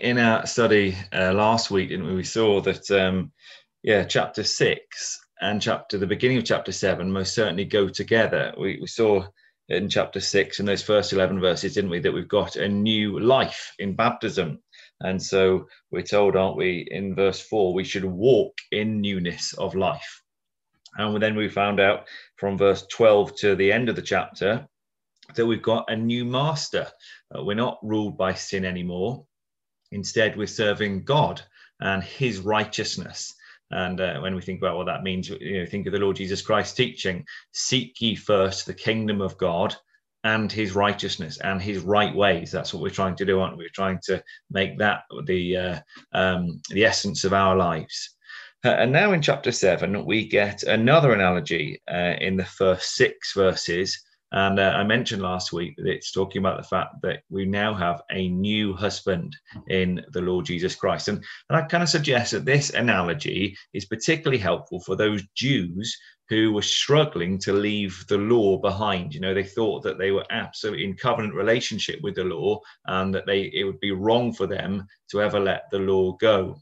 in our study uh, last week, didn't we? We saw that, um, yeah, chapter six and chapter the beginning of chapter seven most certainly go together. We, we saw in chapter six in those first eleven verses, didn't we, that we've got a new life in baptism. And so we're told, aren't we, in verse four, we should walk in newness of life. And then we found out from verse 12 to the end of the chapter that we've got a new master. Uh, we're not ruled by sin anymore. Instead, we're serving God and his righteousness. And uh, when we think about what that means, you know, think of the Lord Jesus Christ teaching seek ye first the kingdom of God and his righteousness and his right ways. That's what we're trying to do, aren't we? We're trying to make that the, uh, um, the essence of our lives. Uh, and now in chapter seven, we get another analogy uh, in the first six verses and uh, I mentioned last week that it's talking about the fact that we now have a new husband in the Lord Jesus Christ. And, and I kind of suggest that this analogy is particularly helpful for those Jews who were struggling to leave the law behind. You know, they thought that they were absolutely in covenant relationship with the law and that they it would be wrong for them to ever let the law go.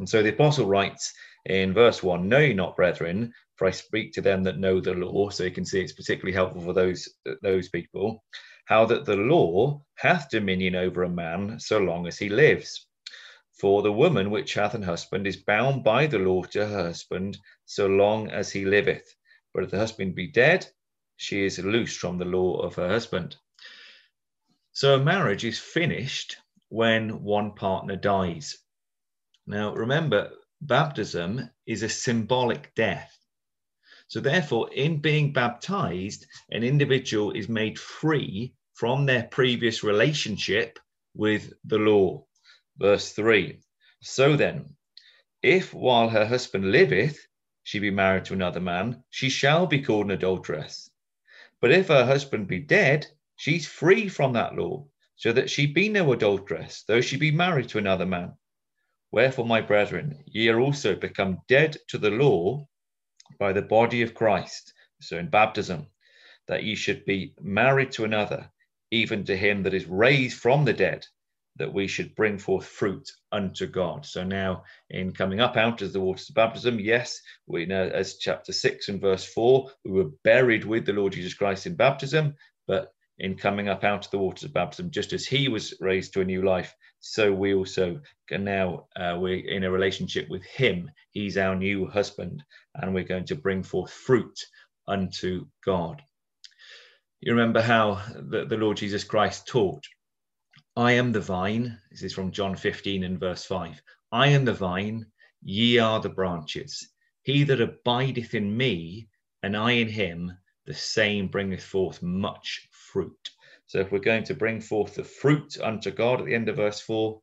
And so the apostle writes in verse 1 Know ye not, brethren, for I speak to them that know the law, so you can see it's particularly helpful for those those people, how that the law hath dominion over a man so long as he lives. For the woman which hath an husband is bound by the law to her husband so long as he liveth. But if the husband be dead, she is loosed from the law of her husband. So a marriage is finished when one partner dies. Now remember, baptism is a symbolic death. So, therefore, in being baptized, an individual is made free from their previous relationship with the law. Verse 3 So then, if while her husband liveth, she be married to another man, she shall be called an adulteress. But if her husband be dead, she's free from that law, so that she be no adulteress, though she be married to another man. Wherefore, my brethren, ye are also become dead to the law by the body of Christ, so in baptism, that ye should be married to another, even to him that is raised from the dead, that we should bring forth fruit unto God. So now, in coming up out of the waters of baptism, yes, we know as chapter 6 and verse 4, we were buried with the Lord Jesus Christ in baptism, but in coming up out of the waters of baptism, just as he was raised to a new life, so we also can now uh, we're in a relationship with him. He's our new husband, and we're going to bring forth fruit unto God. You remember how the, the Lord Jesus Christ taught, I am the vine. This is from John 15 and verse 5. I am the vine, ye are the branches. He that abideth in me, and I in him, the same bringeth forth much fruit. So if we're going to bring forth the fruit unto God at the end of verse 4,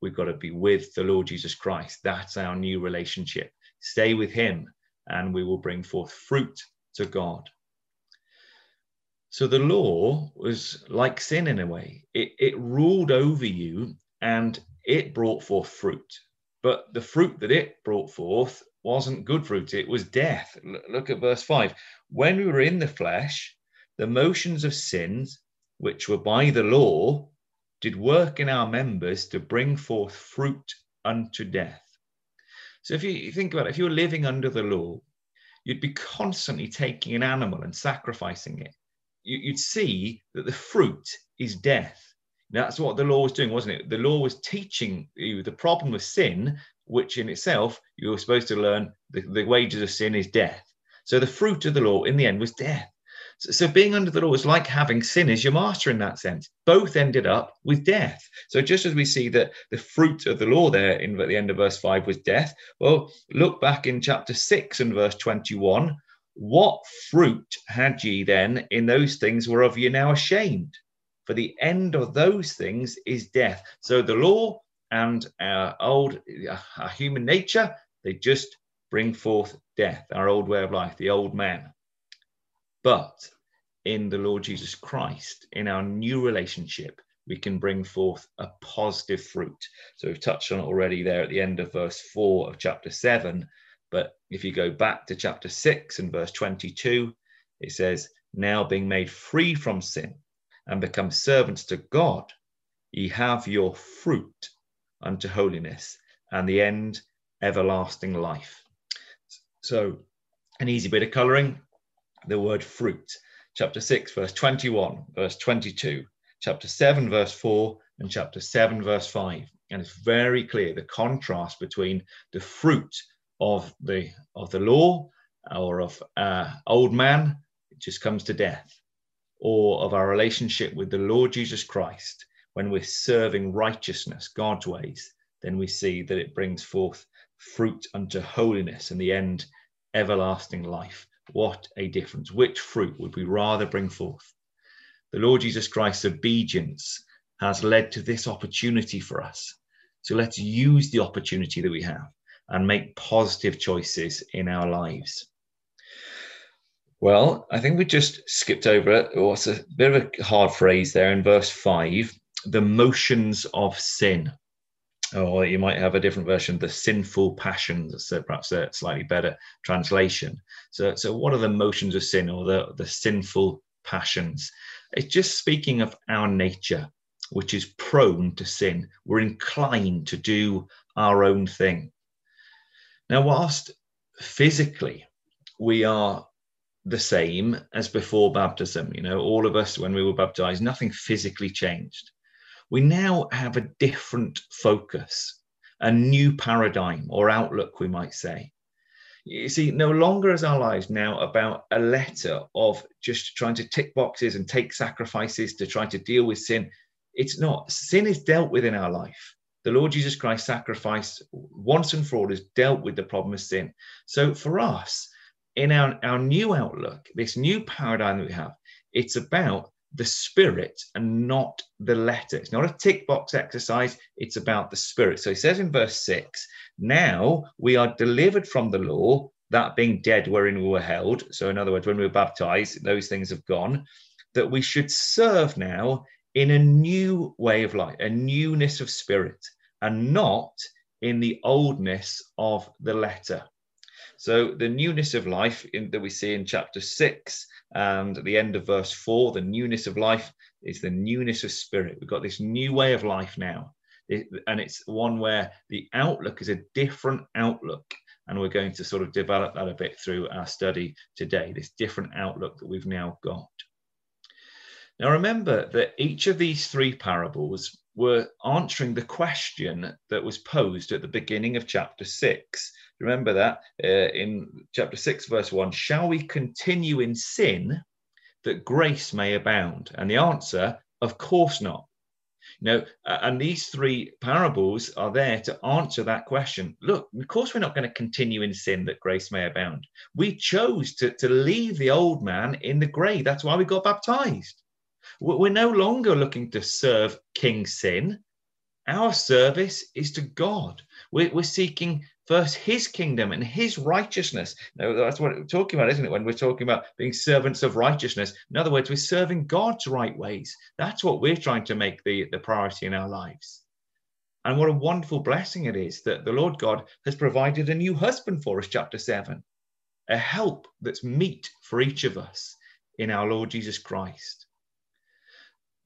we've got to be with the Lord Jesus Christ. That's our new relationship. Stay with him, and we will bring forth fruit to God. So the law was like sin in a way. It, it ruled over you and it brought forth fruit. But the fruit that it brought forth wasn't good fruit, it was death. Look at verse 5. When we were in the flesh, the motions of sins which were by the law, did work in our members to bring forth fruit unto death. So if you think about it, if you're living under the law, you'd be constantly taking an animal and sacrificing it. You'd see that the fruit is death. That's what the law was doing, wasn't it? The law was teaching you the problem of sin, which in itself you were supposed to learn the, the wages of sin is death. So the fruit of the law in the end was death. So, being under the law is like having sin as your master in that sense. Both ended up with death. So just as we see that the fruit of the law there in at the end of verse 5 was death, well, look back in chapter 6 and verse 21. What fruit had ye then in those things whereof ye now ashamed? For the end of those things is death. So the law and our old our human nature, they just bring forth death, our old way of life, the old man. But in the Lord Jesus Christ, in our new relationship, we can bring forth a positive fruit. So we've touched on it already there at the end of verse 4 of chapter 7. But if you go back to chapter 6 and verse 22, it says, Now being made free from sin and become servants to God, ye have your fruit unto holiness, and the end, everlasting life. So, an easy bit of colouring the word fruit. Chapter 6, verse 21, verse 22, chapter 7, verse 4, and chapter 7, verse 5. And it's very clear the contrast between the fruit of the of the law or of uh, old man, it just comes to death, or of our relationship with the Lord Jesus Christ, when we're serving righteousness, God's ways, then we see that it brings forth fruit unto holiness and the end, everlasting life. What a difference. Which fruit would we rather bring forth? The Lord Jesus Christ's obedience has led to this opportunity for us. So let's use the opportunity that we have and make positive choices in our lives. Well, I think we just skipped over it. What's a bit of a hard phrase there in verse five the motions of sin. Or you might have a different version, the sinful passions, so perhaps a slightly better translation. So, so what are the motions of sin or the, the sinful passions? It's just speaking of our nature, which is prone to sin. We're inclined to do our own thing. Now, whilst physically we are the same as before baptism, you know, all of us, when we were baptized, nothing physically changed. We now have a different focus, a new paradigm or outlook, we might say. You see, no longer is our lives now about a letter of just trying to tick boxes and take sacrifices to try to deal with sin. It's not. Sin is dealt with in our life the Lord Jesus Christ sacrificed once and for all has dealt with the problem of sin. So for us, in our, our new outlook, this new paradigm that we have, it's about the spirit and not the letter. It's not a tick box exercise, it's about the spirit. So he says in verse 6 now we are delivered from the law, that being dead wherein we were held. So, in other words, when we were baptized, those things have gone, that we should serve now in a new way of life, a newness of spirit, and not in the oldness of the letter. So the newness of life in, that we see in chapter six and at the end of verse four, the newness of life is the newness of spirit. We've got this new way of life now. It, and it's one where the outlook is a different outlook. And we're going to sort of develop that a bit through our study today, this different outlook that we've now got. Now, remember that each of these three parables were answering the question that was posed at the beginning of chapter 6. Remember that uh, in chapter 6, verse 1 Shall we continue in sin that grace may abound? And the answer, of course not. You know, and these three parables are there to answer that question. Look, of course, we're not going to continue in sin that grace may abound. We chose to, to leave the old man in the grave. That's why we got baptized. We're no longer looking to serve King Sin. Our service is to God. We're, seeking first his kingdom and his righteousness. Now, that's what we're talking about, isn't it? When we're talking about being servants of righteousness. In other words, we're serving God's right ways. That's what we're trying to make the, the priority in our lives. And what a wonderful blessing it is that the Lord God has provided a new husband for us, chapter 7, a help that's meet for each of us in our Lord Jesus Christ.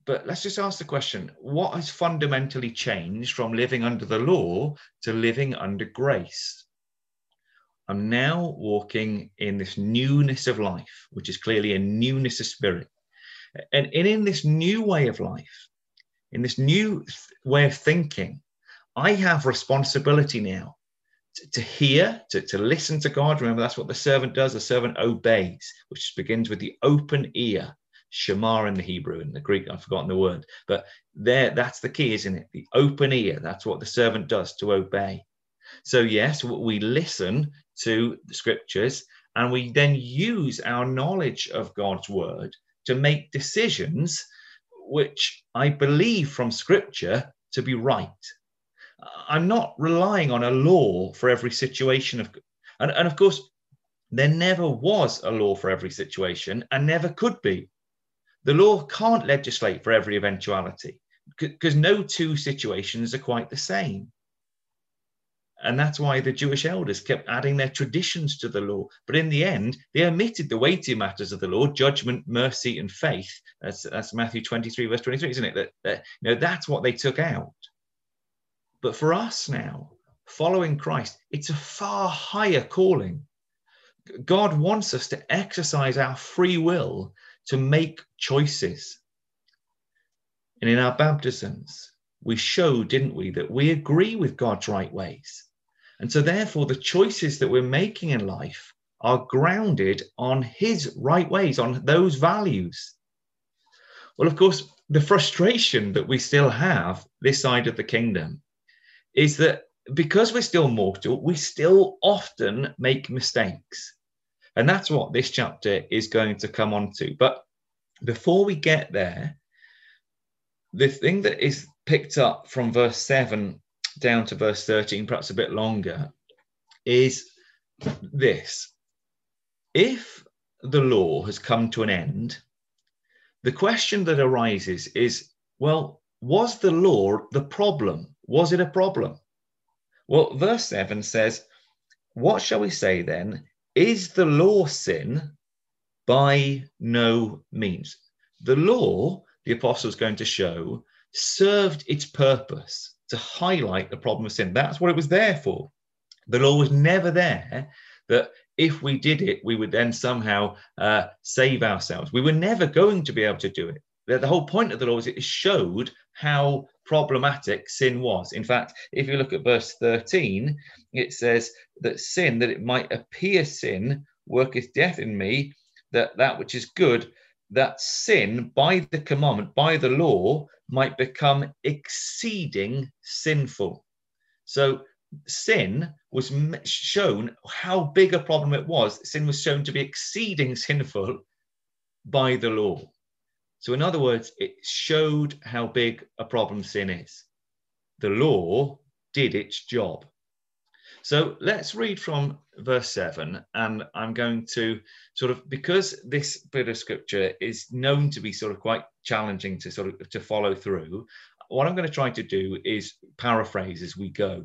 But let's just ask the question what has fundamentally changed from living under the law to living under grace? I'm now walking in this newness of life, which is clearly a newness of spirit. And in this new way of life, in this new way of thinking, I have responsibility now to, to hear, to, to listen to God. Remember, that's what the servant does. The servant obeys, which begins with the open ear Shema in the Hebrew and the Greek, I've forgotten the word, but there, that's the key, isn't it? The open ear. That's what the servant does to obey. So yes, we listen to the scriptures and we then use our knowledge of God's word to make decisions which I believe from scripture to be right. I'm not relying on a law for every situation of and, and of course there never was a law for every situation and never could be the law can't legislate for every eventuality because no two situations are quite the same. And that's why the Jewish elders kept adding their traditions to the law. But in the end, they omitted the weighty matters of the law judgment, mercy, and faith. That's, that's Matthew 23, verse 23, isn't it? That, that, you know, that's what they took out. But for us now, following Christ, it's a far higher calling. God wants us to exercise our free will to make choices. And in our baptisms, we showed, didn't we, that we agree with God's right ways. And so, therefore, the choices that we're making in life are grounded on His right ways, on those values. Well, of course, the frustration that we still have this side of the kingdom is that because we're still mortal, we still often make mistakes. And that's what this chapter is going to come on to. But before we get there, the thing that is picked up from verse 7 down to verse 13, perhaps a bit longer, is this. If the law has come to an end, the question that arises is well, was the law the problem? Was it a problem? Well, verse 7 says, What shall we say then? Is the law sin? By no means. The law, the apostle is going to show, served its purpose to highlight the problem of sin. That's what it was there for. The law was never there that if we did it, we would then somehow uh, save ourselves. We were never going to be able to do it. The, the whole point of the law was it showed how problematic sin was. In fact, if you look at verse 13, it says that sin, that it might appear sin, worketh death in me, that that which is good, that sin by the commandment, by the law, might become exceeding sinful. So sin was shown how big a problem it was. Sin was shown to be exceeding sinful by the law. So, in other words, it showed how big a problem sin is. The law did its job. So let's read from verse 7. And I'm going to sort of, because this bit of scripture is known to be sort of quite challenging to sort of to follow through, what I'm going to try to do is paraphrase as we go.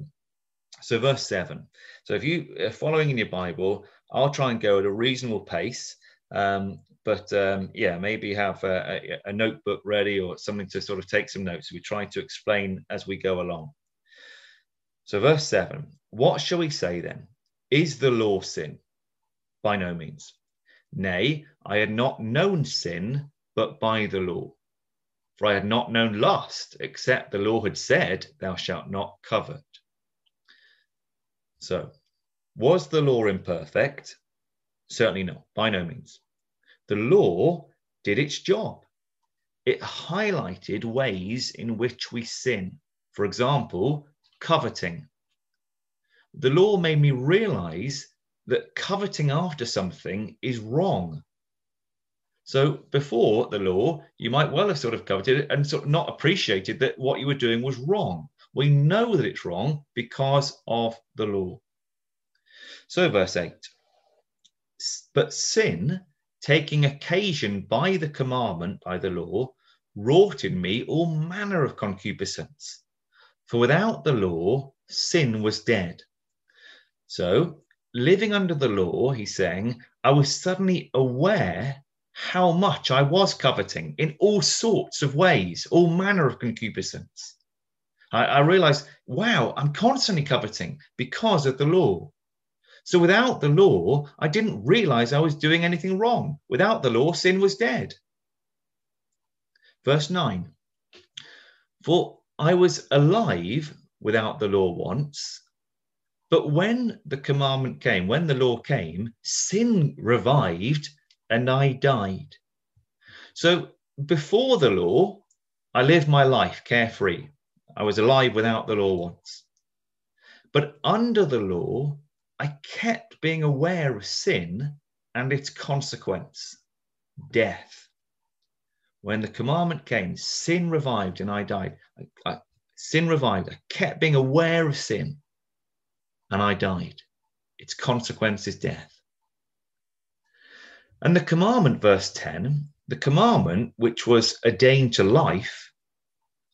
So, verse 7. So, if you are following in your Bible, I'll try and go at a reasonable pace. Um, but um, yeah, maybe have a, a, a, notebook ready or something to sort of take some notes. We try to explain as we go along. So, verse 7 What shall we say then? Is the law sin? By no means. Nay, I had not known sin but by the law. For I had not known lust, except the law had said, Thou shalt not covet. So, was the law imperfect? Certainly not, by no means. The law did its job. It highlighted ways in which we sin. For example, coveting. The law made me realize that coveting after something is wrong. So before the law, you might well have sort of coveted it and sort of not appreciated that what you were doing was wrong. We know that it's wrong because of the law. So, verse 8 But sin, taking occasion by the commandment, by the law, wrought in me all manner of concupiscence. For without the law, sin was dead. So, living under the law, he's saying, I was suddenly aware how much I was coveting in all sorts of ways, all manner of concupiscence. I, I realized, wow, I'm constantly coveting because of the law. So without the law, I didn't realize I was doing anything wrong. Without the law, sin was dead. Verse 9 For I was alive without the law once, but when the commandment came, when the law came, sin revived and I died. So before the law, I lived my life carefree. I was alive without the law once. But under the law, I kept being aware of sin and its consequence death. When the commandment came, sin revived and I died. I, I, sin revived. I kept being aware of sin and I died. Its consequence is death. And the commandment, verse 10, the commandment which was ordained to life,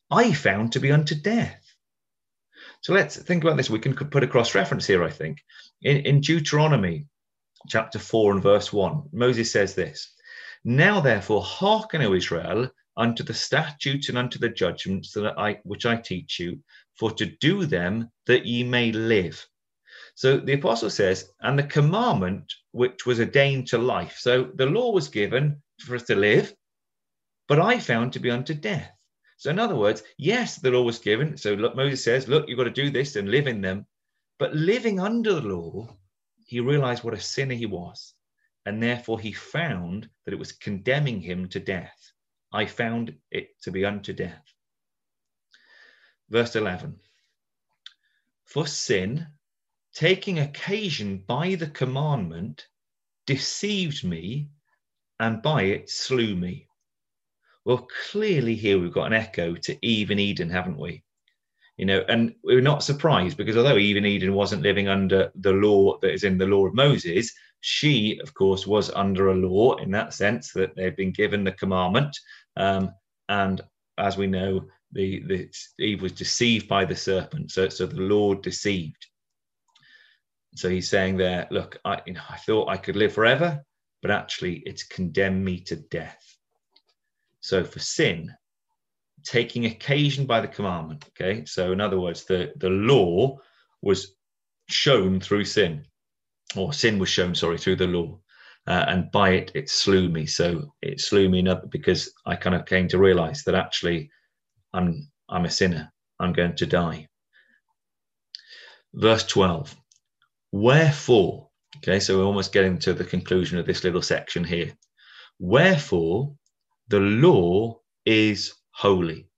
I found to be unto death. So let's think about this. We can put a cross reference here, I think. In, in Deuteronomy chapter 4 and verse 1, Moses says this Now therefore, hearken, O Israel, unto the statutes and unto the judgments that I which I teach you, for to do them that ye may live. So the apostle says, and the commandment which was ordained to life. So the law was given for us to live, but I found to be unto death. So in other words, yes, the law was given. So look, Moses says, look, you've got to do this and live in them. But living under the law, he realized what a sinner he was. And therefore he found that it was condemning him to death. I found it to be unto death. Verse 11 For sin, taking occasion by the commandment, deceived me, and by it slew me. Well, clearly here we've got an echo to Eve and Eden, haven't we? You know, and we're not surprised because although Eve and Eden wasn't living under the law that is in the law of Moses, she, of course, was under a law in that sense that they've been given the commandment. Um, and as we know, the, the Eve was deceived by the serpent. So, so the Lord deceived. So he's saying there, look, I, you know, I thought I could live forever, but actually it's condemned me to death. So for sin, taking occasion by the commandment, okay? So in other words, the, the law was shown through sin, or sin was shown, sorry, through the law. Uh, and by it, it slew me. So it slew me because I kind of came to realize that actually I'm, I'm a sinner. I'm going to die. Verse 12 Wherefore, okay, so we're almost getting to the conclusion of this little section here. Wherefore, the law is holy,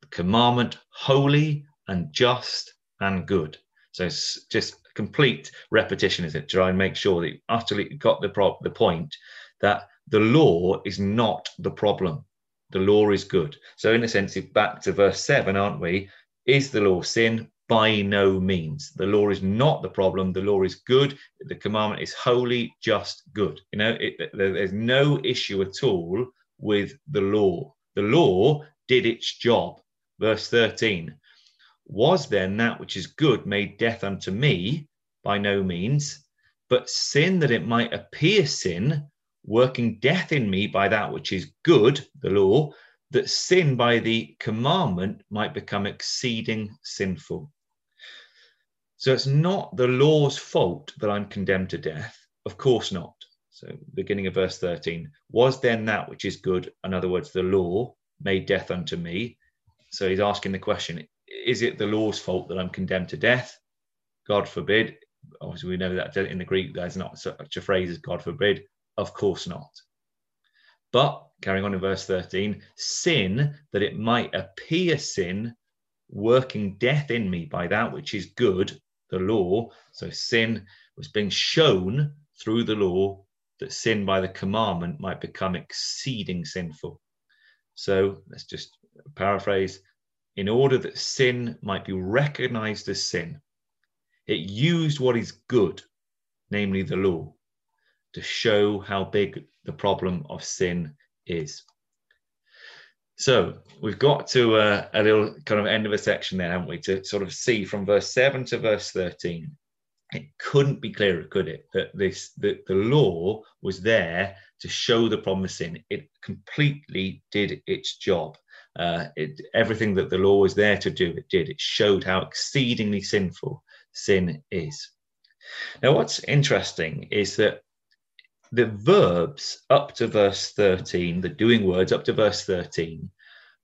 the commandment holy and just and good. So it's just complete repetition, is it? To try and make sure that you utterly got the, pro- the point that the law is not the problem. The law is good. So, in a sense, back to verse 7, aren't we? Is the law sin? by no means. The law is not the problem. The law is good. The commandment is holy, just, good. You know, it, there's no issue at all with the law. The law did its job. Verse 13 Was then that which is good made death unto me? By no means. But sin that it might appear sin, working death in me by that which is good, the law, that sin by the commandment might become exceeding sinful. So it's not the law's fault that I'm condemned to death. Of course not. So, beginning of verse 13, was then that which is good, in other words, the law, made death unto me? So he's asking the question is it the law's fault that I'm condemned to death? God forbid. Obviously, we know that in the Greek, there's not such a phrase as God forbid. Of course not. But carrying on in verse 13, sin that it might appear sin, working death in me by that which is good, the law. So sin was being shown through the law that sin by the commandment might become exceeding sinful. So let's just paraphrase in order that sin might be recognized as sin, it used what is good, namely the law, to show how big the problem of sin is. So we've got to a, a, little kind of end of a section there, haven't we, to sort of see from verse 7 to verse 13. It couldn't be clearer, could it, that this that the law was there to show the problem sin. It completely did its job. Uh, it, everything that the law was there to do, it did. It showed how exceedingly sinful sin is. Now, what's interesting is that the verbs up to verse 13, the doing words up to verse 13,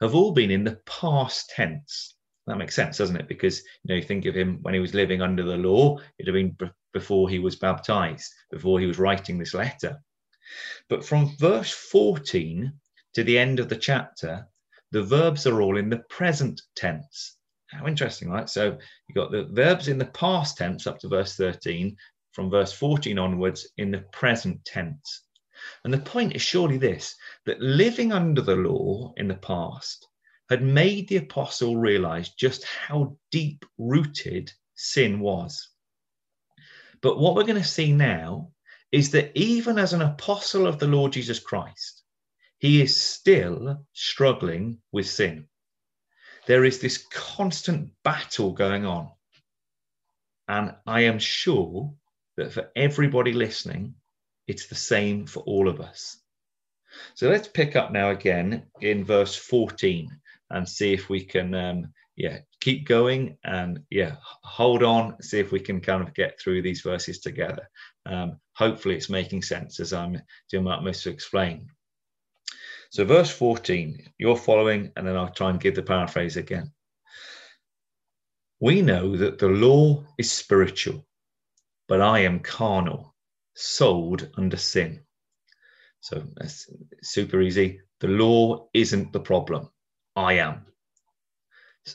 have all been in the past tense. That makes sense, doesn't it? Because you know, you think of him when he was living under the law, it'd have been b- before he was baptized, before he was writing this letter. But from verse 14 to the end of the chapter, the verbs are all in the present tense. How interesting, right? So you've got the verbs in the past tense up to verse 13, from verse 14 onwards in the present tense. And the point is surely this that living under the law in the past had made the apostle realize just how deep rooted sin was. But what we're going to see now is that even as an apostle of the Lord Jesus Christ, he is still struggling with sin. There is this constant battle going on. And I am sure that for everybody listening, it's the same for all of us. So let's pick up now again in verse 14 and see if we can, um, yeah, keep going and yeah, hold on, see if we can kind of get through these verses together. Um, hopefully, it's making sense as I'm doing my utmost to explain. So, verse 14, you're following, and then I'll try and give the paraphrase again. We know that the law is spiritual, but I am carnal, sold under sin. So that's super easy. The law isn't the problem. I am.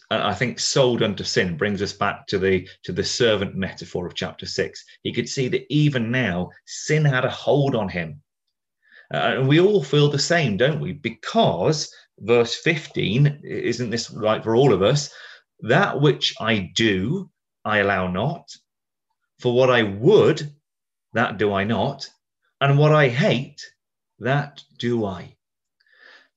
I think sold unto sin brings us back to the to the servant metaphor of chapter six. He could see that even now sin had a hold on him, uh, and we all feel the same, don't we? Because verse fifteen isn't this right for all of us? That which I do, I allow not. For what I would, that do I not, and what I hate, that do I.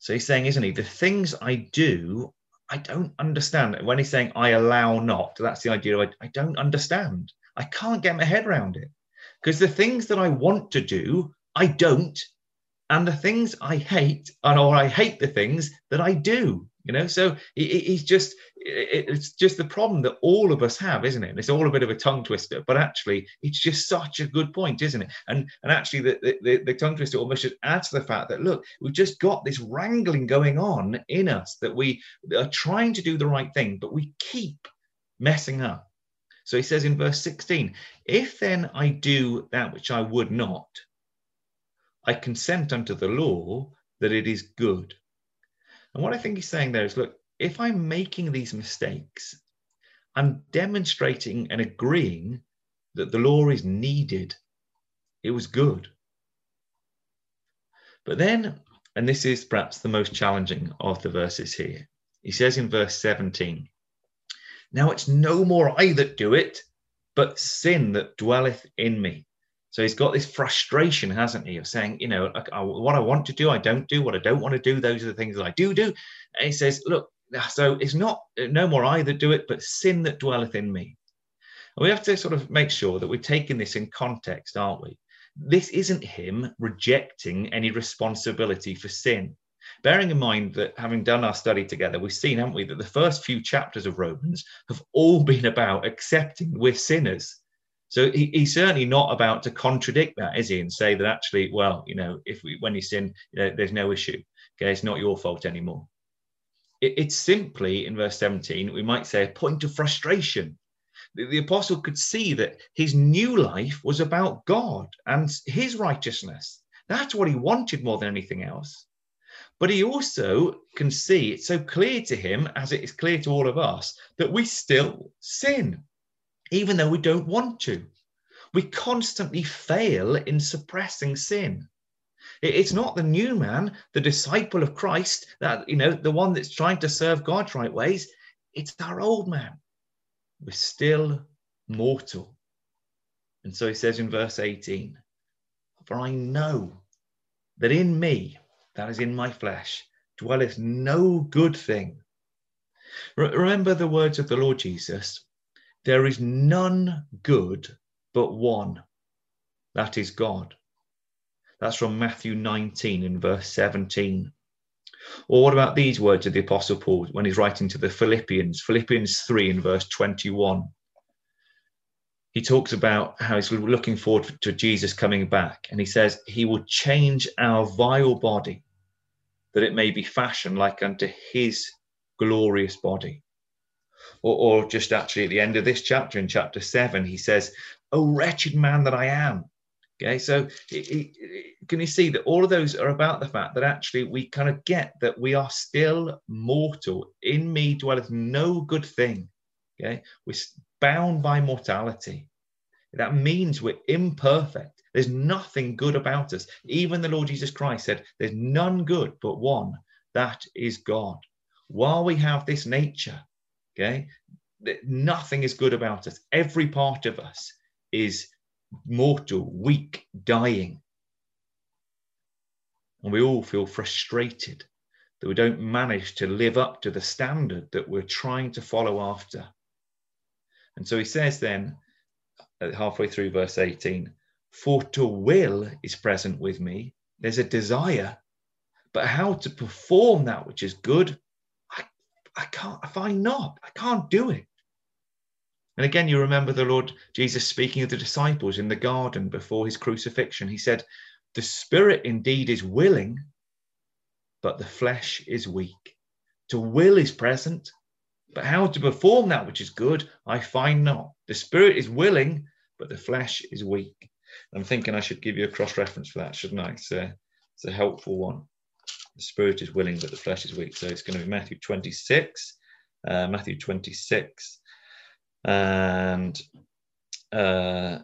So he's saying, isn't he? The things I do, I don't understand. When he's saying, I allow not, that's the idea I, I don't understand. I can't get my head around it. Because the things that I want to do, I don't. And the things I hate, and or I hate the things that I do you know? So he's just it's just the problem that all of us have isn't it? It's all a bit of a tongue twister but actually it's just such a good point isn't it? And and actually the, the, the tongue twister almost just adds to the fact that look we've just got this wrangling going on in us that we are trying to do the right thing but we keep messing up. So he says in verse 16 if then i do that which i would not i consent unto the law that it is good and what I think he's saying there is look, if I'm making these mistakes, I'm demonstrating and agreeing that the law is needed. It was good. But then, and this is perhaps the most challenging of the verses here, he says in verse 17, Now it's no more I that do it, but sin that dwelleth in me. So he's got this frustration, hasn't he, of saying, you know, what I want to do, I don't do. What I don't want to do, those are the things that I do do. And he says, look, so it's not no more I that do it, but sin that dwelleth in me. And we have to sort of make sure that we're taking this in context, aren't we? This isn't him rejecting any responsibility for sin. Bearing in mind that having done our study together, we've seen, haven't we, that the first few chapters of Romans have all been about accepting we're sinners so he, he's certainly not about to contradict that, is he, and say that actually, well, you know, if we when you sin, you know, there's no issue. Okay, it's not your fault anymore. It, it's simply in verse 17, we might say a point of frustration. The, the apostle could see that his new life was about God and his righteousness. That's what he wanted more than anything else. But he also can see it's so clear to him, as it is clear to all of us, that we still sin even though we don't want to. We constantly fail in suppressing sin. It's not the new man, the disciple of Christ, that, you know, the one that's trying to serve God's right ways. It's our old man. We're still mortal. And so he says in verse 18, For I know that in me, that is in my flesh, dwelleth no good thing. Remember the words of the Lord Jesus there is none good but one, that is God. That's from Matthew 19 in verse 17. Or what about these words of the Apostle Paul when he's writing to the Philippians, Philippians 3 in verse 21? He talks about how he's looking forward to Jesus coming back, and he says, He will change our vile body that it may be fashioned like unto his glorious body or, or just actually at the end of this chapter, in chapter seven, he says, Oh, wretched man that I am. Okay, so can you see that all of those are about the fact that actually we kind of get that we are still mortal. In me dwelleth no good thing. Okay, we're bound by mortality. That means we're imperfect. There's nothing good about us. Even the Lord Jesus Christ said, There's none good but one, that is God. While we have this nature, Okay. Nothing is good about us. Every part of us is mortal, weak, dying. And we all feel frustrated that we don't manage to live up to the standard that we're trying to follow after. And so he says then, halfway through verse 18, for to will is present with me. There's a desire But how to perform that which is good, I, can't, I find not. I can't do it. And again, you remember the Lord Jesus speaking of the disciples in the garden before his crucifixion. He said, The spirit indeed is willing, but the flesh is weak. To will is present, but how to perform that which is good, I find not. The spirit is willing, but the flesh is weak. I'm thinking I should give you a cross reference for that, shouldn't I? It's a, it's a helpful one. The spirit is willing, but the flesh is weak. So it's going to be Matthew 26, uh, Matthew 26, and uh,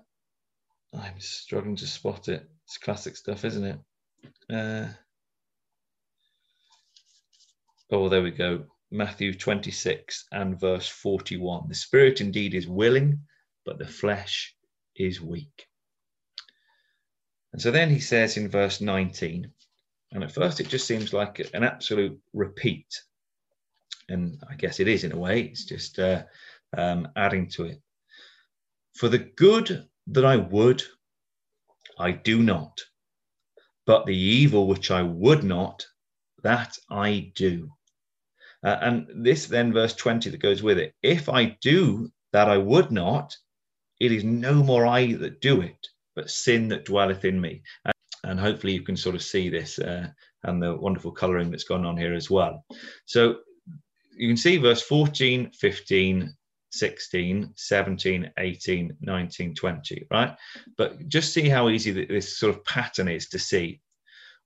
I'm struggling to spot it. It's classic stuff, isn't it? Uh, oh, there we go. Matthew 26 and verse 41. The spirit indeed is willing, but the flesh is weak. And so then he says in verse 19, and at first it just seems like an absolute repeat. And I guess it is in a way, it's just uh, um, adding to it. For the good that I would, I do not, but the evil which I would not, that I do. Uh, and this then, verse 20, that goes with it. If I do that I would not, it is no more I that do it, but sin that dwelleth in me. And, hopefully you can sort of see this uh, and the wonderful colouring that's gone on here as well. So you can see verse 14, 15, 16, 17, 18, 19, 20, right? But just see how easy this sort of pattern is to see.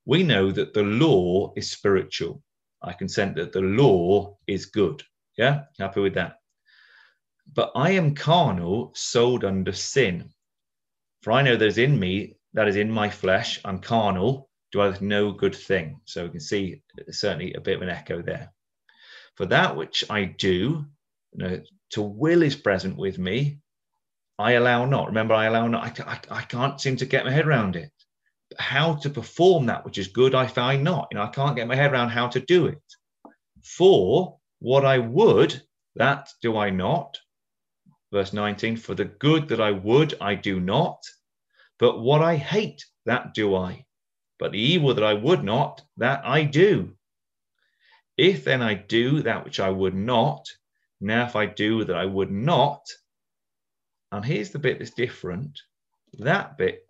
We know that the law is spiritual. I consent that the law is good. Yeah, happy with that. But I am carnal, sold under sin. For I know there's in me, that is in my flesh, I'm carnal, dwelleth no good thing. So we can see certainly a bit of an echo there. For that which I do, you know, to will is present with me, I allow not. Remember, I allow not. I, I, I can't seem to get my head around it. But how to perform that which is good, I find not. You know, I can't get my head around how to do it. For what I would, that do I not. Verse 19, for the good that I would, I do not. But what I hate, that do I. But the evil that I would not, that I do. If then I do that which I would not, now if I do that I would not, and here's the bit that's different, that bit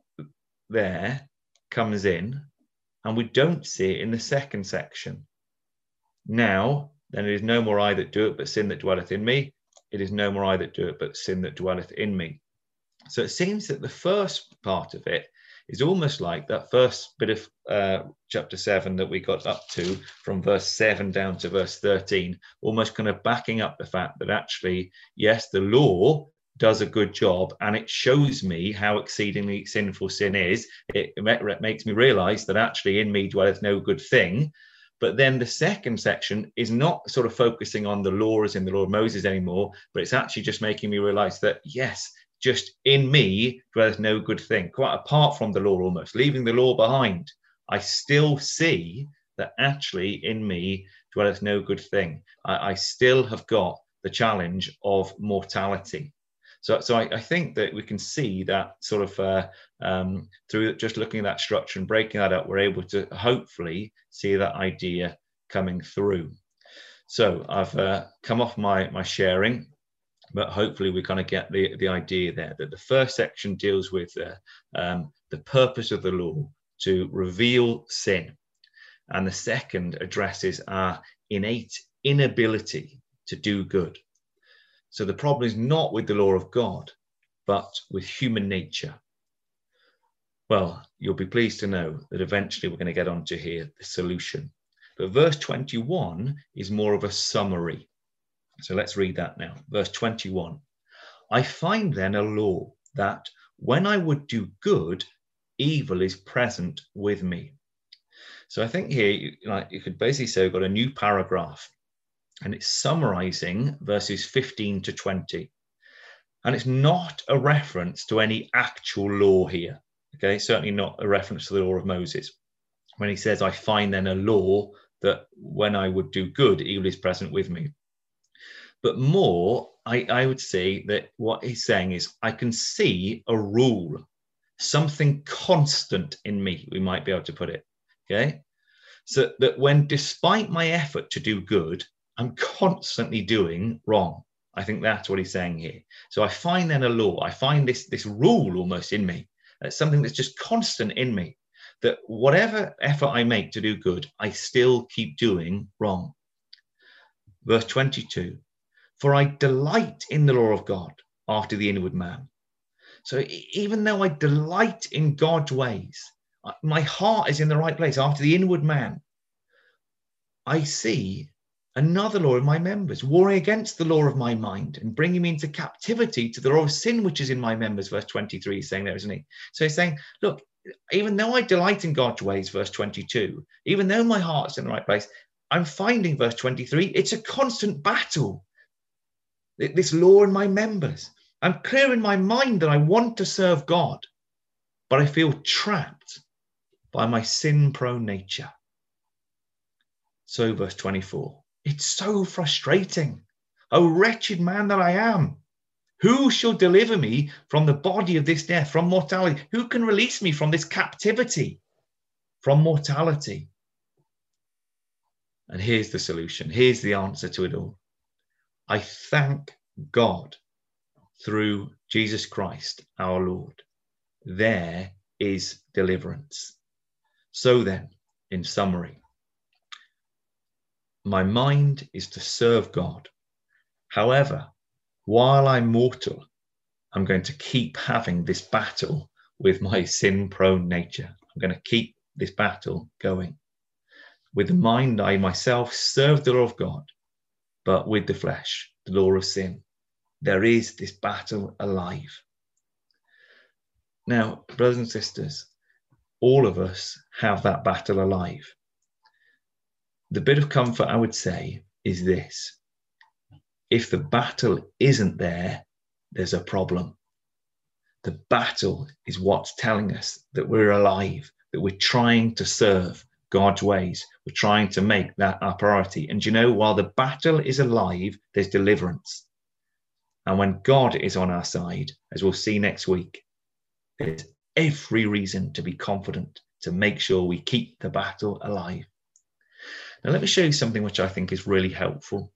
there comes in, and we don't see it in the second section. Now, then it is no more I that do it, but sin that dwelleth in me. It is no more I that do it, but sin that dwelleth in me. So it seems that the first part of it is almost like that first bit of uh, chapter 7 that we got up to from verse 7 down to verse 13, almost kind of backing up the fact that actually, yes, the law does a good job and it shows me how exceedingly sinful sin is. It, it makes me realize that actually in me dwelleth no good thing. But then the second section is not sort of focusing on the law as in the law of Moses anymore, but it's actually just making me realize that, yes, just in me dwelleth no good thing, quite apart from the law almost, leaving the law behind. I still see that actually in me dwelleth no good thing. I, I still have got the challenge of mortality. So, so I, I, think that we can see that sort of uh, um, through just looking at that structure and breaking that up, we're able to hopefully see that idea coming through. So I've uh, come off my, my sharing, but hopefully we kind of get the, the idea there that the first section deals with uh, um, the purpose of the law to reveal sin. And the second addresses our innate inability to do good. So the problem is not with the law of God, but with human nature. Well, you'll be pleased to know that eventually we're going to get onto here the solution. But verse 21 is more of a summary. So let's read that now. Verse 21 I find then a law that when I would do good, evil is present with me. So I think here, you, like, you could basically say we've got a new paragraph and it's summarizing verses 15 to 20. And it's not a reference to any actual law here. Okay, certainly not a reference to the law of Moses. When he says, I find then a law that when I would do good, evil is present with me. But more, I, I would say that what he's saying is, I can see a rule, something constant in me, we might be able to put it. Okay. So that when, despite my effort to do good, I'm constantly doing wrong. I think that's what he's saying here. So I find then a law, I find this, this rule almost in me, it's something that's just constant in me, that whatever effort I make to do good, I still keep doing wrong. Verse 22 For I delight in the law of God after the inward man. So even though I delight in God's ways, my heart is in the right place after the inward man. I see another law of my members, warring against the law of my mind and bringing me into captivity to the law of sin which is in my members. Verse 23 is saying there, isn't he? So he's saying, look, even though I delight in God's ways, verse 22, even though my heart's in the right place, I'm finding, verse 23, it's a constant battle. This law in my members. I'm clear in my mind that I want to serve God, but I feel trapped by my sin prone nature. So, verse 24 it's so frustrating. Oh, wretched man that I am. Who shall deliver me from the body of this death, from mortality? Who can release me from this captivity, from mortality? And here's the solution. Here's the answer to it all. I thank God through Jesus Christ, our Lord. There is deliverance. So then, in summary, my mind is to serve God. However, while I'm mortal, I'm going to keep having this battle with my sin prone nature. I'm going to keep this battle going. With the mind, I myself serve the law of God, but with the flesh, the law of sin. There is this battle alive. Now, brothers and sisters, all of us have that battle alive the bit of comfort I would say is this if the battle isn't there, there's a problem. The battle is what's telling us that we're alive, that we're trying to serve God's ways. We're trying to make that our priority. And you know, while the battle is alive, there's deliverance. And when God is on our side, as we'll see next week, there's every reason to be confident to make sure we keep the battle alive. Now, let me show you something which I think is really helpful.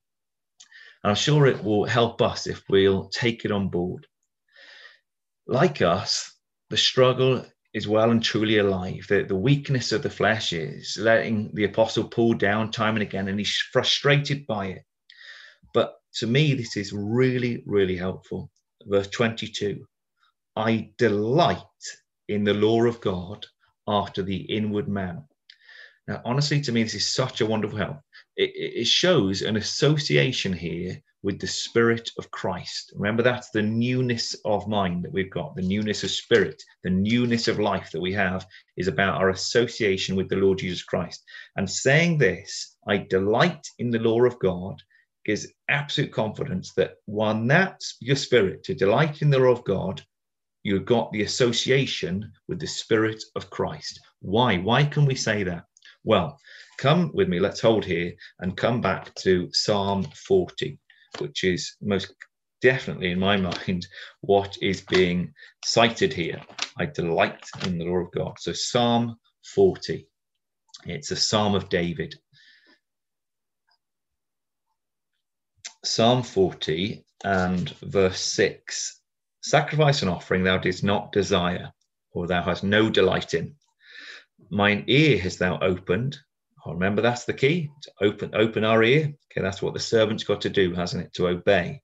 And I'm sure it will help us if we'll take it on board. Like us, the struggle is well and truly alive. The, the weakness of the flesh is letting the apostle Paul down time and again, and he's frustrated by it. But to me, this is really, really helpful. Verse 22 I delight in the law of God after the inward man. Now, honestly, to me, this is such a wonderful help. It, it, shows an association here with the Spirit of Christ. Remember, that's the newness of mind that we've got, the newness of spirit, the newness of life that we have is about our association with the Lord Jesus Christ. And saying this, I delight in the law of God, gives absolute confidence that when that's your spirit, to delight in the law of God, you've got the association with the Spirit of Christ. Why? Why can we say that? Well, come with me, let's hold here and come back to Psalm 40, which is most definitely, in my mind, what is being cited here. I delight in the law of God. So, Psalm 40, it's a psalm of David. Psalm 40 and verse 6 Sacrifice and offering thou didst not desire, or thou hast no delight in mine ear hast thou opened. Oh, remember, that's the key to open, open our ear. Okay, that's what the servant's got to do, hasn't it? To obey.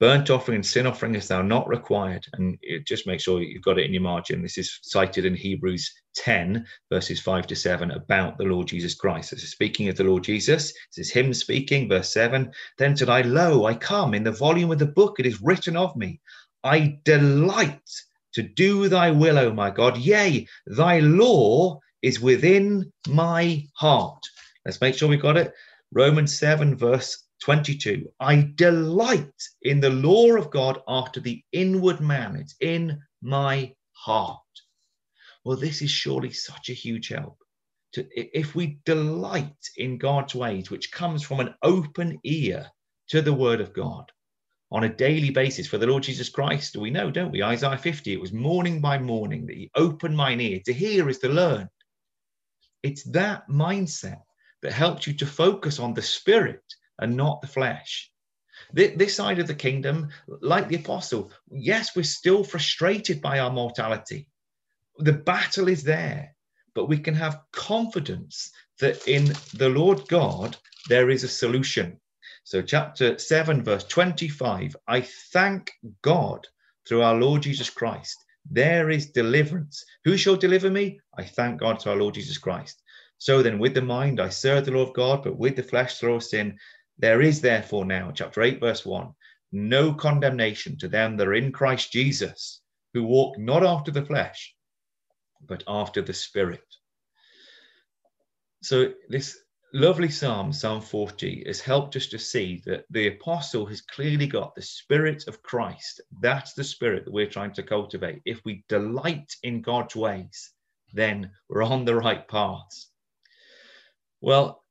Burnt offering and sin offering is thou not required. And just make sure you've got it in your margin. This is cited in Hebrews 10, verses 5 to 7, about the Lord Jesus Christ. This is speaking of the Lord Jesus. This is him speaking, verse 7. Then said I, Lo, I come. In the volume of the book it is written of me. I delight to do thy will, O my God. Yea, thy law is within my heart. Let's make sure we got it. Romans 7, verse 22. I delight in the law of God after the inward man. It's in my heart. Well, this is surely such a huge help. To, if we delight in God's ways, which comes from an open ear to the word of God, on a daily basis for the Lord Jesus Christ. We know, don't we? Isaiah 50, it was morning by morning that he opened mine ear. To hear is to learn. It's that mindset that helps you to focus on the spirit and not the flesh. This side of the kingdom, like the apostle, yes, we're still frustrated by our mortality. The battle is there, but we can have confidence that in the Lord God, there is a solution. So, chapter 7, verse 25 I thank God through our Lord Jesus Christ. There is deliverance. Who shall deliver me? I thank God to our Lord Jesus Christ. So then, with the mind, I serve the law of God, but with the flesh, through sin. There is therefore now, chapter 8, verse 1, no condemnation to them that are in Christ Jesus, who walk not after the flesh, but after the Spirit. So, this lovely psalm, Psalm 40, has helped us to see that the apostle has clearly got the Spirit of Christ. That's the Spirit that we're trying to cultivate. If we delight in God's ways, then we're on the right paths. Well,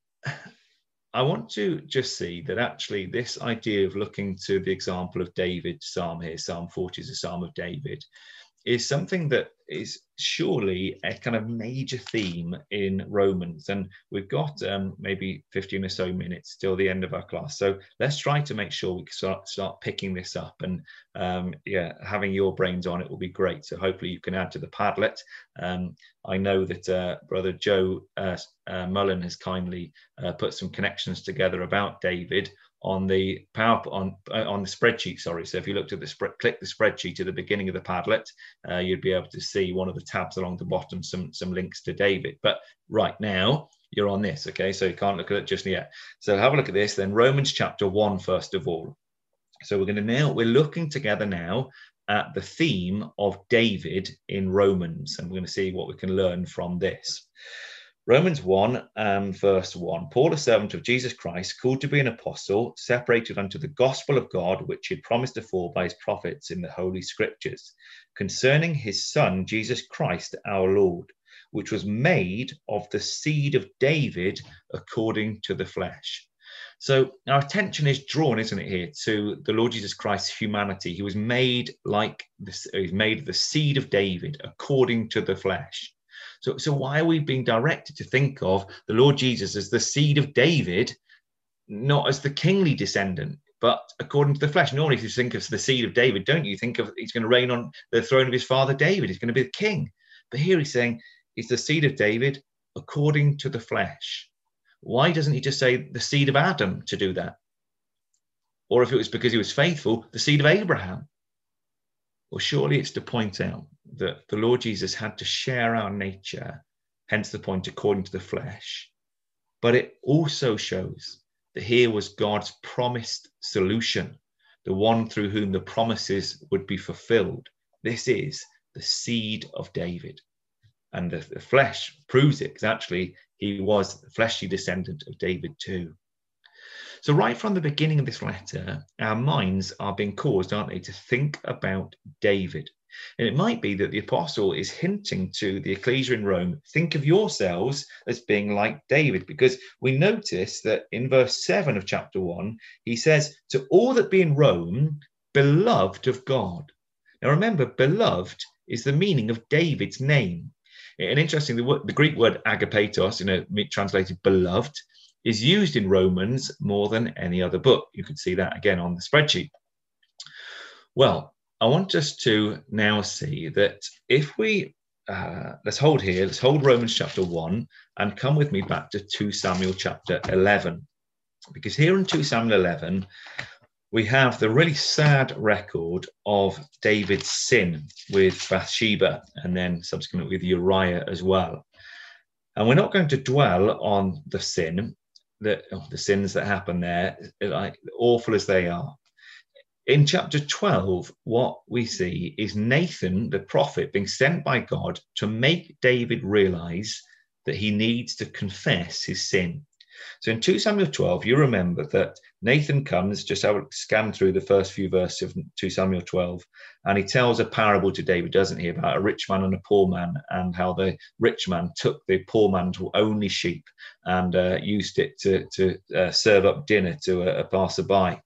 I want to just see that actually this idea of looking to the example of David's psalm here, Psalm 40 is a psalm of David, is something that is surely a kind of major theme in Romans. And we've got um, maybe 15 or so minutes till the end of our class. So let's try to make sure we start, start picking this up. And um, yeah, having your brains on it will be great. So hopefully you can add to the Padlet. Um, I know that uh, Brother Joe uh, uh, Mullen has kindly uh, put some connections together about David on the power on uh, on the spreadsheet. Sorry, so if you looked at the spread, click the spreadsheet at the beginning of the Padlet, uh, you'd be able to see one of the tabs along the bottom, some some links to David. But right now you're on this, okay? So you can't look at it just yet. So have a look at this. Then Romans chapter one first of all. So we're going to now we're looking together now at the theme of David in Romans, and we're going to see what we can learn from this. Romans 1 um, verse 1 Paul, a servant of Jesus Christ, called to be an apostle, separated unto the gospel of God, which he had promised afore by his prophets in the holy scriptures, concerning his son, Jesus Christ our Lord, which was made of the seed of David according to the flesh. So our attention is drawn, isn't it, here to the Lord Jesus Christ's humanity. He was made like this, he was made the seed of David according to the flesh. So, so why are we being directed to think of the Lord Jesus as the seed of David, not as the kingly descendant, but according to the flesh? Normally, if you think of the seed of David, don't you think of he's going to reign on the throne of his father David? He's going to be the king. But here he's saying he's the seed of David according to the flesh. Why doesn't he just say the seed of Adam to do that? Or if it was because he was faithful, the seed of Abraham. Well, surely it's to point out that the Lord Jesus had to share our nature, hence the point according to the flesh. But it also shows that here was God's promised solution, the one through whom the promises would be fulfilled. This is the seed of David. And the, the flesh proves it, because actually he was the fleshy descendant of David too. So, right from the beginning of this letter, our minds are being caused, aren't they, to think about David. And it might be that the apostle is hinting to the ecclesia in Rome think of yourselves as being like David, because we notice that in verse 7 of chapter 1, he says, To all that be in Rome, beloved of God. Now remember, beloved is the meaning of David's name. And interesting, the, the Greek word agapetos, you know, translated beloved, is used in Romans more than any other book. You can see that again on the spreadsheet. Well, I want us to now see that if we uh, let's hold here, let's hold Romans chapter 1 and come with me back to 2 Samuel chapter 11. Because here in 2 Samuel 11, we have the really sad record of David's sin with Bathsheba and then subsequently with Uriah as well. And we're not going to dwell on the sin, the, oh, the sins that happen there, like awful as they are in chapter 12, what we see is Nathan, the prophet, being sent by God to make David realize that he needs to confess his sin. So in 2 Samuel 12, you remember that Nathan comes, just I a scan through the first few verses of 2 Samuel 12, and he tells a parable to David, doesn't he, about a rich man and a poor man, and how the rich man took the poor man's only sheep and uh, used it to, to uh, serve up dinner to a, a passerby.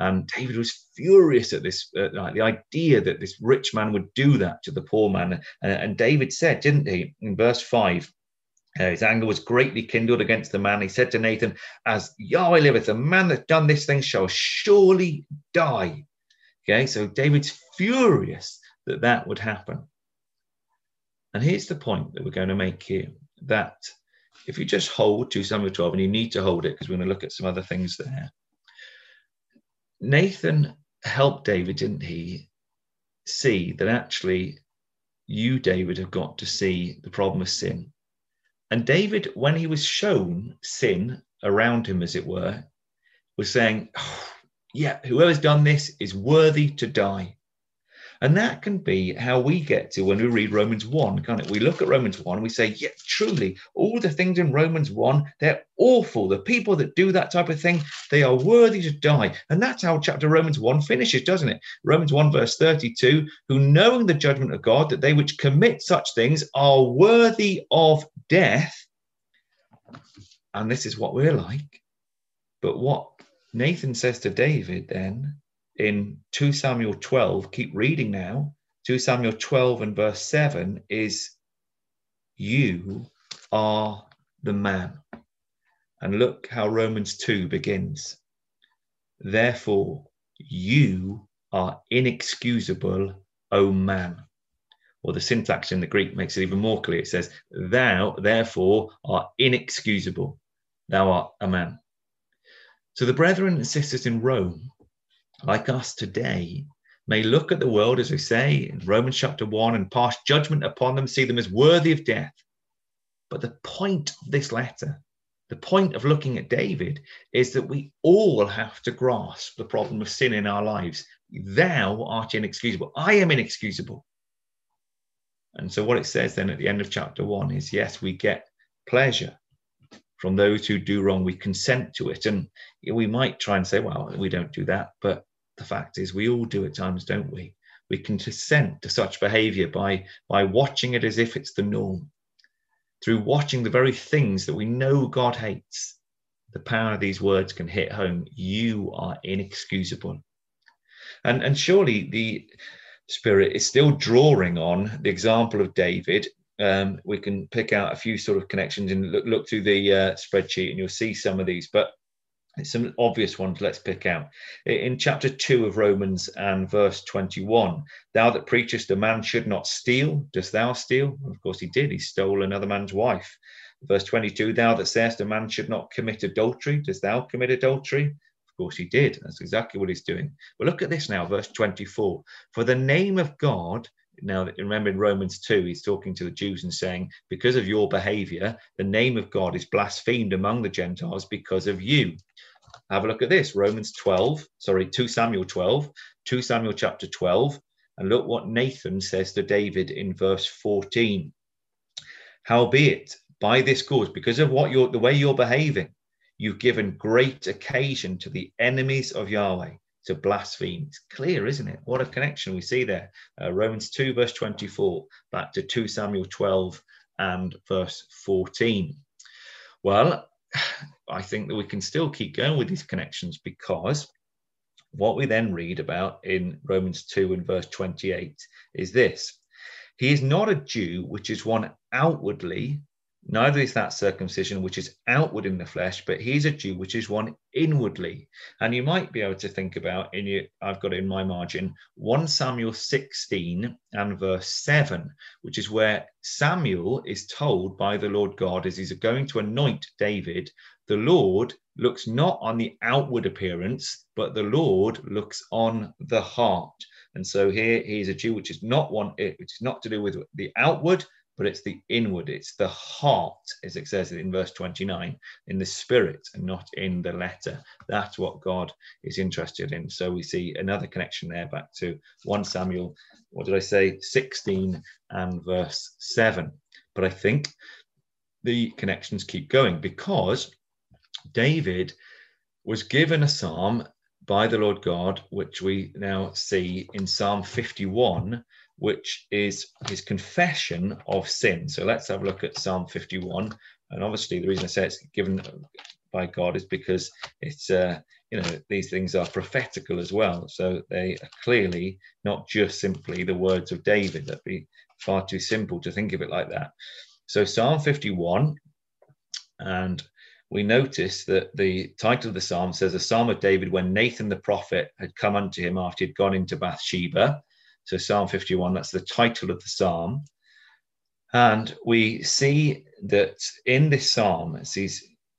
And David was furious at this, uh, like the idea that this rich man would do that to the poor man. And, and David said, didn't he, in verse 5, Uh, his anger was greatly kindled against the man. He said to Nathan, As Yahweh liveth, the man that done this thing shall surely die. Okay, so David's furious that that would happen. And here's the point that we're going to make here that if you just hold 2 Samuel 12, and you need to hold it because we're going to look at some other things there. Nathan helped David, didn't he, see that actually you, David, have got to see the problem of sin. And David, when he was shown sin around him, as it were, was saying, oh, Yeah, whoever's done this is worthy to die. And that can be how we get to when we read Romans 1, can't it? We look at Romans 1 and we say, yeah, truly, all the things in Romans 1, they're awful. The people that do that type of thing, they are worthy to die. And that's how chapter Romans 1 finishes, doesn't it? Romans 1, verse 32 who knowing the judgment of God, that they which commit such things are worthy of death. And this is what we're like. But what Nathan says to David then in 2 Samuel 12, keep reading now, 2 Samuel 12 and verse 7 is, You are the man. And look how Romans 2 begins. Therefore, you are inexcusable, O man. Or the syntax in the Greek makes it even more clear. It says, Thou, therefore, are inexcusable. Thou art a man. So the brethren and sisters in Rome like us today, may look at the world, as we say in Romans chapter 1, and pass judgment upon them, see them as worthy of death. But the point of this letter, the point of looking at David, is that we all have to grasp the problem of sin in our lives. Thou art inexcusable. I am inexcusable. And so, what it says then at the end of chapter 1 is yes, we get pleasure from those who do wrong. We consent to it. And we might try and say, well, we don't do that. But the fact is we all do at times, don't we? We can consent to such behavior by, by watching it as if it's the norm. Through watching the very things that we know God hates, the power of these words can hit home. You are inexcusable. And, and surely the Spirit is still drawing on the example of David. Um, we can pick out a few sort of connections and look, look through the uh, spreadsheet and you'll see some of these. But some obvious ones let's pick out. In chapter 2 of Romans and verse 21, thou that preachest a man should not steal, dost thou steal? Of course, he did. He stole another man's wife. Verse 22, thou that sayest a man should not commit adultery, dost thou commit adultery? Of course, he did. That's exactly what he's doing. But look at this now, verse 24. For the name of God now remember in romans 2 he's talking to the jews and saying because of your behavior the name of god is blasphemed among the gentiles because of you have a look at this Romans 12, sorry, 2 Samuel 12, 2 Samuel chapter 12. And look what Nathan says to David in verse 14. Howbeit, by this cause, because of what you're the way you're behaving, you've given great occasion to the enemies of Yahweh to blaspheme. It's clear, isn't it? What a connection we see there. Uh, Romans 2, verse 24, back to 2 Samuel 12 and verse 14. Well, I think that we can still keep going with these connections because what we then read about in Romans 2 and verse 28 is this He is not a Jew, which is one outwardly, Neither is that circumcision which is outward in the flesh, but he's a Jew which is one inwardly. And you might be able to think about in your, I've got it in my margin, 1 Samuel 16 and verse 7, which is where Samuel is told by the Lord God as he's going to anoint David, the Lord looks not on the outward appearance, but the Lord looks on the heart. And so here he is a Jew, which is not one, which is not to do with the outward, but it's the inward, it's the heart, as it says in verse 29, in the spirit and not in the letter. That's what God is interested in. So we see another connection there back to 1 Samuel, what did I say, 16 and verse 7. But I think the connections keep going because David was given a psalm by the Lord God, which we now see in Psalm 51, which is his confession of sin. So let's have a look at Psalm 51. And obviously, the reason I say it's given by God is because it's, uh, you know, these things are prophetical as well. So they are clearly not just simply the words of David. That'd be far too simple to think of it like that. So, Psalm 51, and we notice that the title of the psalm says, A Psalm of David when Nathan the prophet had come unto him after he'd gone into Bathsheba. So, Psalm 51, that's the title of the psalm. And we see that in this psalm, he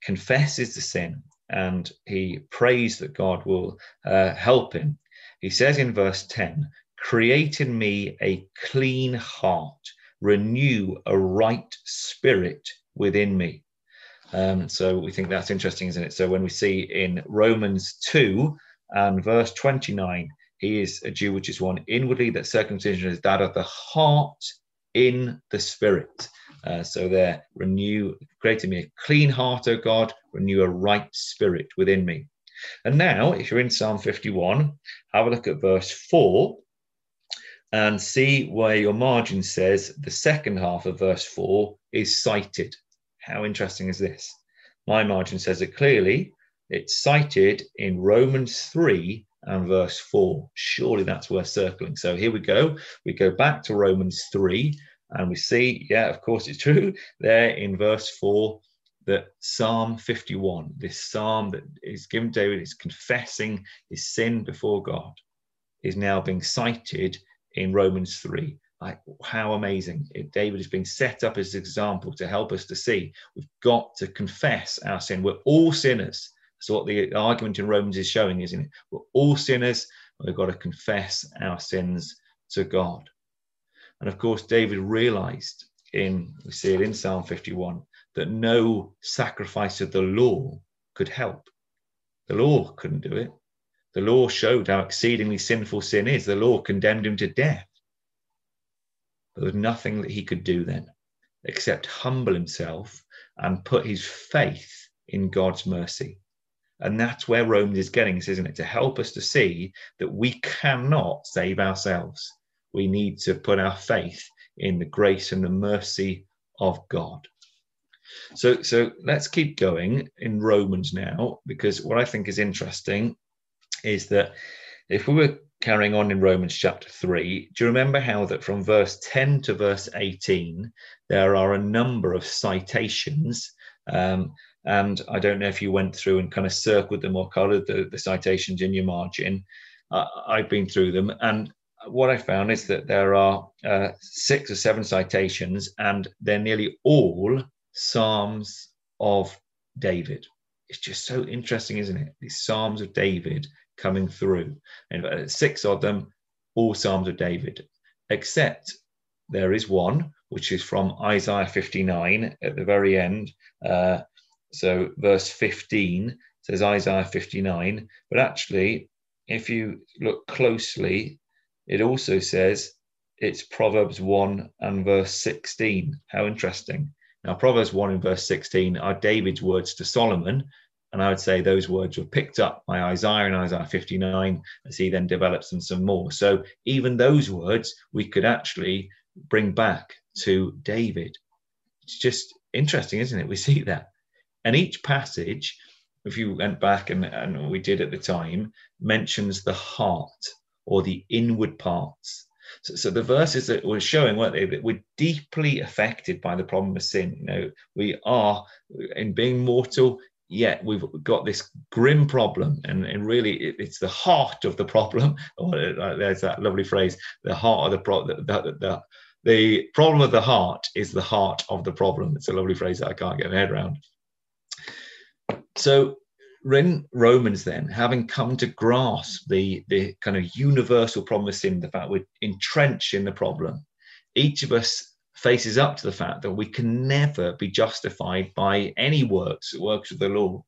confesses the sin and he prays that God will uh, help him, he says in verse 10 Create in me a clean heart, renew a right spirit within me. Um, so we think that's interesting, isn't it? So when we see in Romans 2 and verse 29, he is a Jew which is one inwardly, that circumcision is that of the heart in the spirit. Uh, so there, renew, create in me a clean heart, O God, renew a right spirit within me. And now, if you're in Psalm 51, have a look at verse 4 and see where your margin says the second half of verse 4 is cited. How interesting is this? My margin says it clearly. It's cited in Romans 3 and verse 4. Surely that's worth circling. So here we go. We go back to Romans 3 and we see, yeah, of course it's true, there in verse 4 that Psalm 51, this psalm that is given David, is confessing his sin before God, is now being cited in Romans 3. Like, how amazing. David is being set up as an example to help us to see we've got to confess our sin. We're all sinners. So what the argument in Romans is showing, isn't it? We're all sinners, we've got to confess our sins to God. And of course, David realized in, we see it in Psalm 51, that no sacrifice of the law could help. The law couldn't do it. The law showed how exceedingly sinful sin is. The law condemned him to death. There was nothing that he could do then except humble himself and put his faith in God's mercy. And that's where Romans is getting us, isn't it? To help us to see that we cannot save ourselves. We need to put our faith in the grace and the mercy of God. So, so let's keep going in Romans now, because what I think is interesting is that if we were carrying on in Romans chapter 3, do you remember how that from verse 10 to verse 18, there are a number of citations? Um, and I don't know if you went through and kind of circled them or colored the, the citations in your margin. Uh, I've been through them. And what I found is that there are uh, six or seven citations, and they're nearly all Psalms of David. It's just so interesting, isn't it? These Psalms of David coming through. And six of them, all Psalms of David, except there is one which is from Isaiah 59 at the very end. Uh, so, verse 15 says Isaiah 59, but actually, if you look closely, it also says it's Proverbs 1 and verse 16. How interesting. Now, Proverbs 1 and verse 16 are David's words to Solomon, and I would say those words were picked up by Isaiah in Isaiah 59 as he then develops them some more. So even those words we could actually bring back to David. It's just interesting, isn't it? We see that. And each passage, if you went back and, and we did at the time, mentions the heart or the inward parts. So, so, the verses that were showing, weren't they, that we're deeply affected by the problem of sin. You know, we are in being mortal, yet we've got this grim problem and, and really it, it's the heart of the problem. Oh, there's that lovely phrase the heart of the problem the, the, the, the, problem of the heart is the heart of the problem. It's a lovely phrase that i can't get my head around. So in romans then having come to grasp the the kind of universal problem sin the fact we're entrenched in the problem each of us faces up to the fact that we can never be justified by any works, works of the law.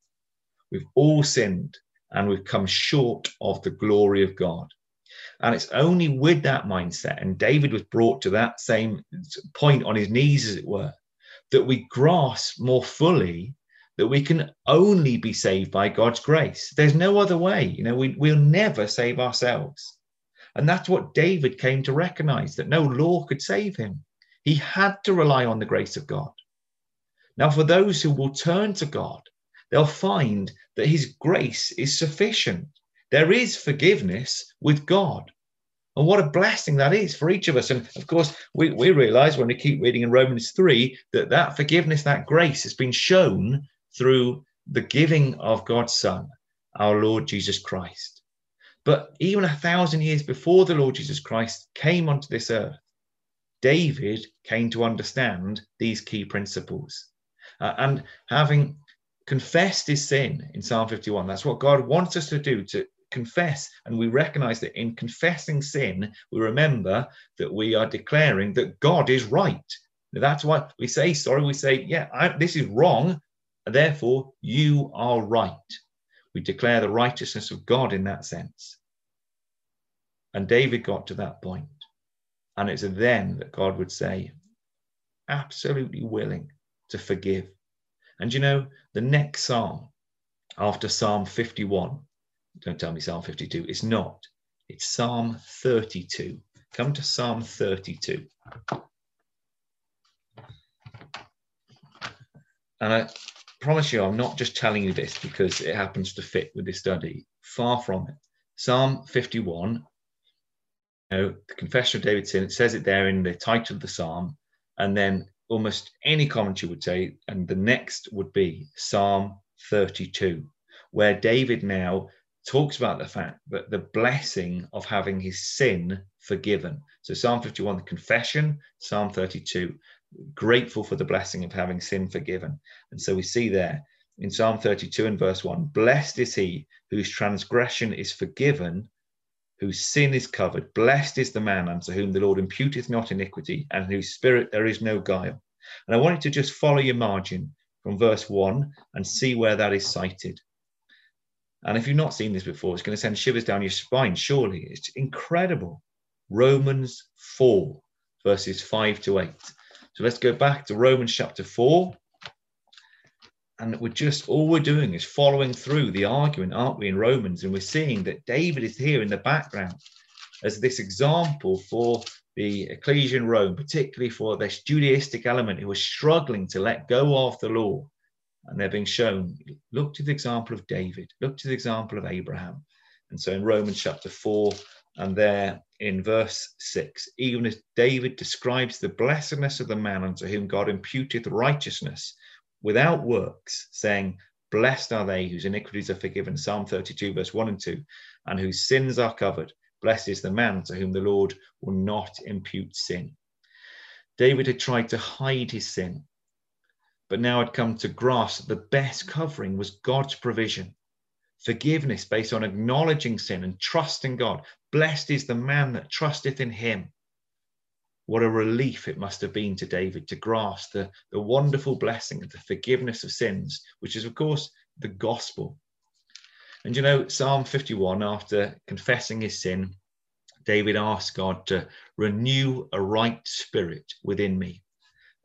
We've all sinned and we've come short of the glory of God. And it's only with that mindset, and David was brought to that same point on his knees, as it were, that we grasp more fully that we can only be saved by God's grace. There's no other way. You know, we, we'll never save ourselves. And that's what David came to recognize that no law could save him. He had to rely on the grace of God. Now, for those who will turn to God, they'll find that His grace is sufficient. There is forgiveness with God. And what a blessing that is for each of us. And of course, we, we realize when we keep reading in Romans 3 that that forgiveness, that grace has been shown through the giving of God's Son, our Lord Jesus Christ. But even a thousand years before the Lord Jesus Christ came onto this earth, David came to understand these key principles. Uh, and having confessed his sin in Psalm 51, that's what God wants us to do to confess. And we recognize that in confessing sin, we remember that we are declaring that God is right. That's why we say sorry. We say, yeah, I, this is wrong. Therefore, you are right. We declare the righteousness of God in that sense. And David got to that point. And it's then that God would say, absolutely willing to forgive. And you know, the next psalm after Psalm 51, don't tell me Psalm 52, it's not. It's Psalm 32. Come to Psalm 32. And I promise you, I'm not just telling you this because it happens to fit with this study. Far from it. Psalm 51 know, the Confession of David's sin, it says it there in the title of the psalm. And then almost any commentary would say, and the next would be Psalm 32, where David now talks about the fact that the blessing of having his sin forgiven. So Psalm 51, the confession, Psalm 32, grateful for the blessing of having sin forgiven. And so we see there in Psalm 32 and verse 1 Blessed is he whose transgression is forgiven whose sin is covered. Blessed is the man unto whom the Lord imputeth not iniquity, and whose spirit there is no guile. And I want you to just follow your margin from verse 1 and see where that is cited. And if you've not seen this before, it's going to send shivers down your spine, surely. It's incredible. Romans 4, verses 5 to 8. So let's go back to Romans chapter 4 and we're just all we're doing is following through the argument, aren't we, in Romans? And we're seeing that David is here in the background as this example for the ecclesia in Rome, particularly for this Judaistic element who was struggling to let go of the law. And they're being shown, look to the example of David, look to the example of Abraham. And so in Romans chapter 4, and there in verse 6, even as David describes the blessedness of the man unto whom God imputeth righteousness without works, saying, Blessed are they whose iniquities are forgiven, Psalm 32, verse 1 and 2, and whose sins are covered. Blessed is the man to whom the Lord will not impute sin. David had tried to hide his sin, but now had come to grasp that the best covering was God's provision. Forgiveness based on acknowledging sin and trusting God. Blessed is the man that trusteth in him. What a relief it must have been to David to grasp the, the wonderful blessing of the forgiveness of sins, which is, of course, the gospel. And you know, Psalm 51, after confessing his sin, David asked God to renew a right spirit within me.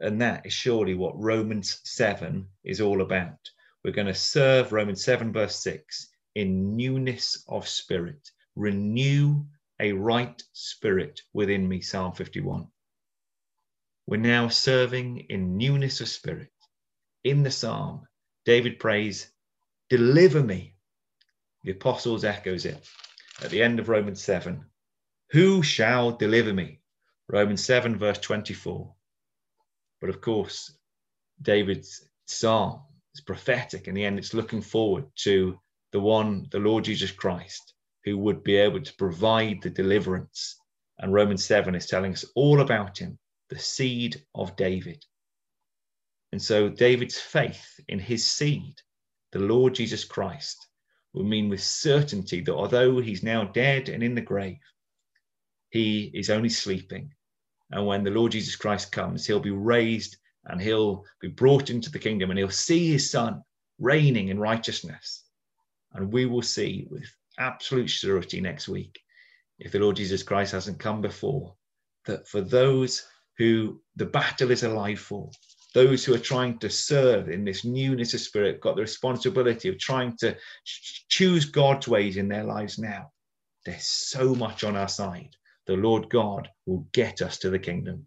And that is surely what Romans 7 is all about. We're going to serve Romans 7, verse 6 in newness of spirit. Renew a right spirit within me, Psalm 51. We're now serving in newness of spirit. In the psalm, David prays, Deliver me. The apostles echoes it at the end of Romans 7. Who shall deliver me? Romans 7, verse 24. But of course, David's psalm is prophetic. In the end, it's looking forward to the one, the Lord Jesus Christ, who would be able to provide the deliverance. And Romans 7 is telling us all about him, the seed of David. And so David's faith in his seed, the Lord Jesus Christ, will mean with certainty that although he's now dead and in the grave, he is only sleeping. And when the Lord Jesus Christ comes, he'll be raised and he'll be brought into the kingdom and he'll see his son reigning in righteousness. And we will see with absolute surety next week, if the Lord Jesus Christ hasn't come before, that for those who the battle is alive for, those who are trying to serve in this newness of spirit, got the responsibility of trying to choose God's ways in their lives now. There's so much on our side. The Lord God will get us to the kingdom.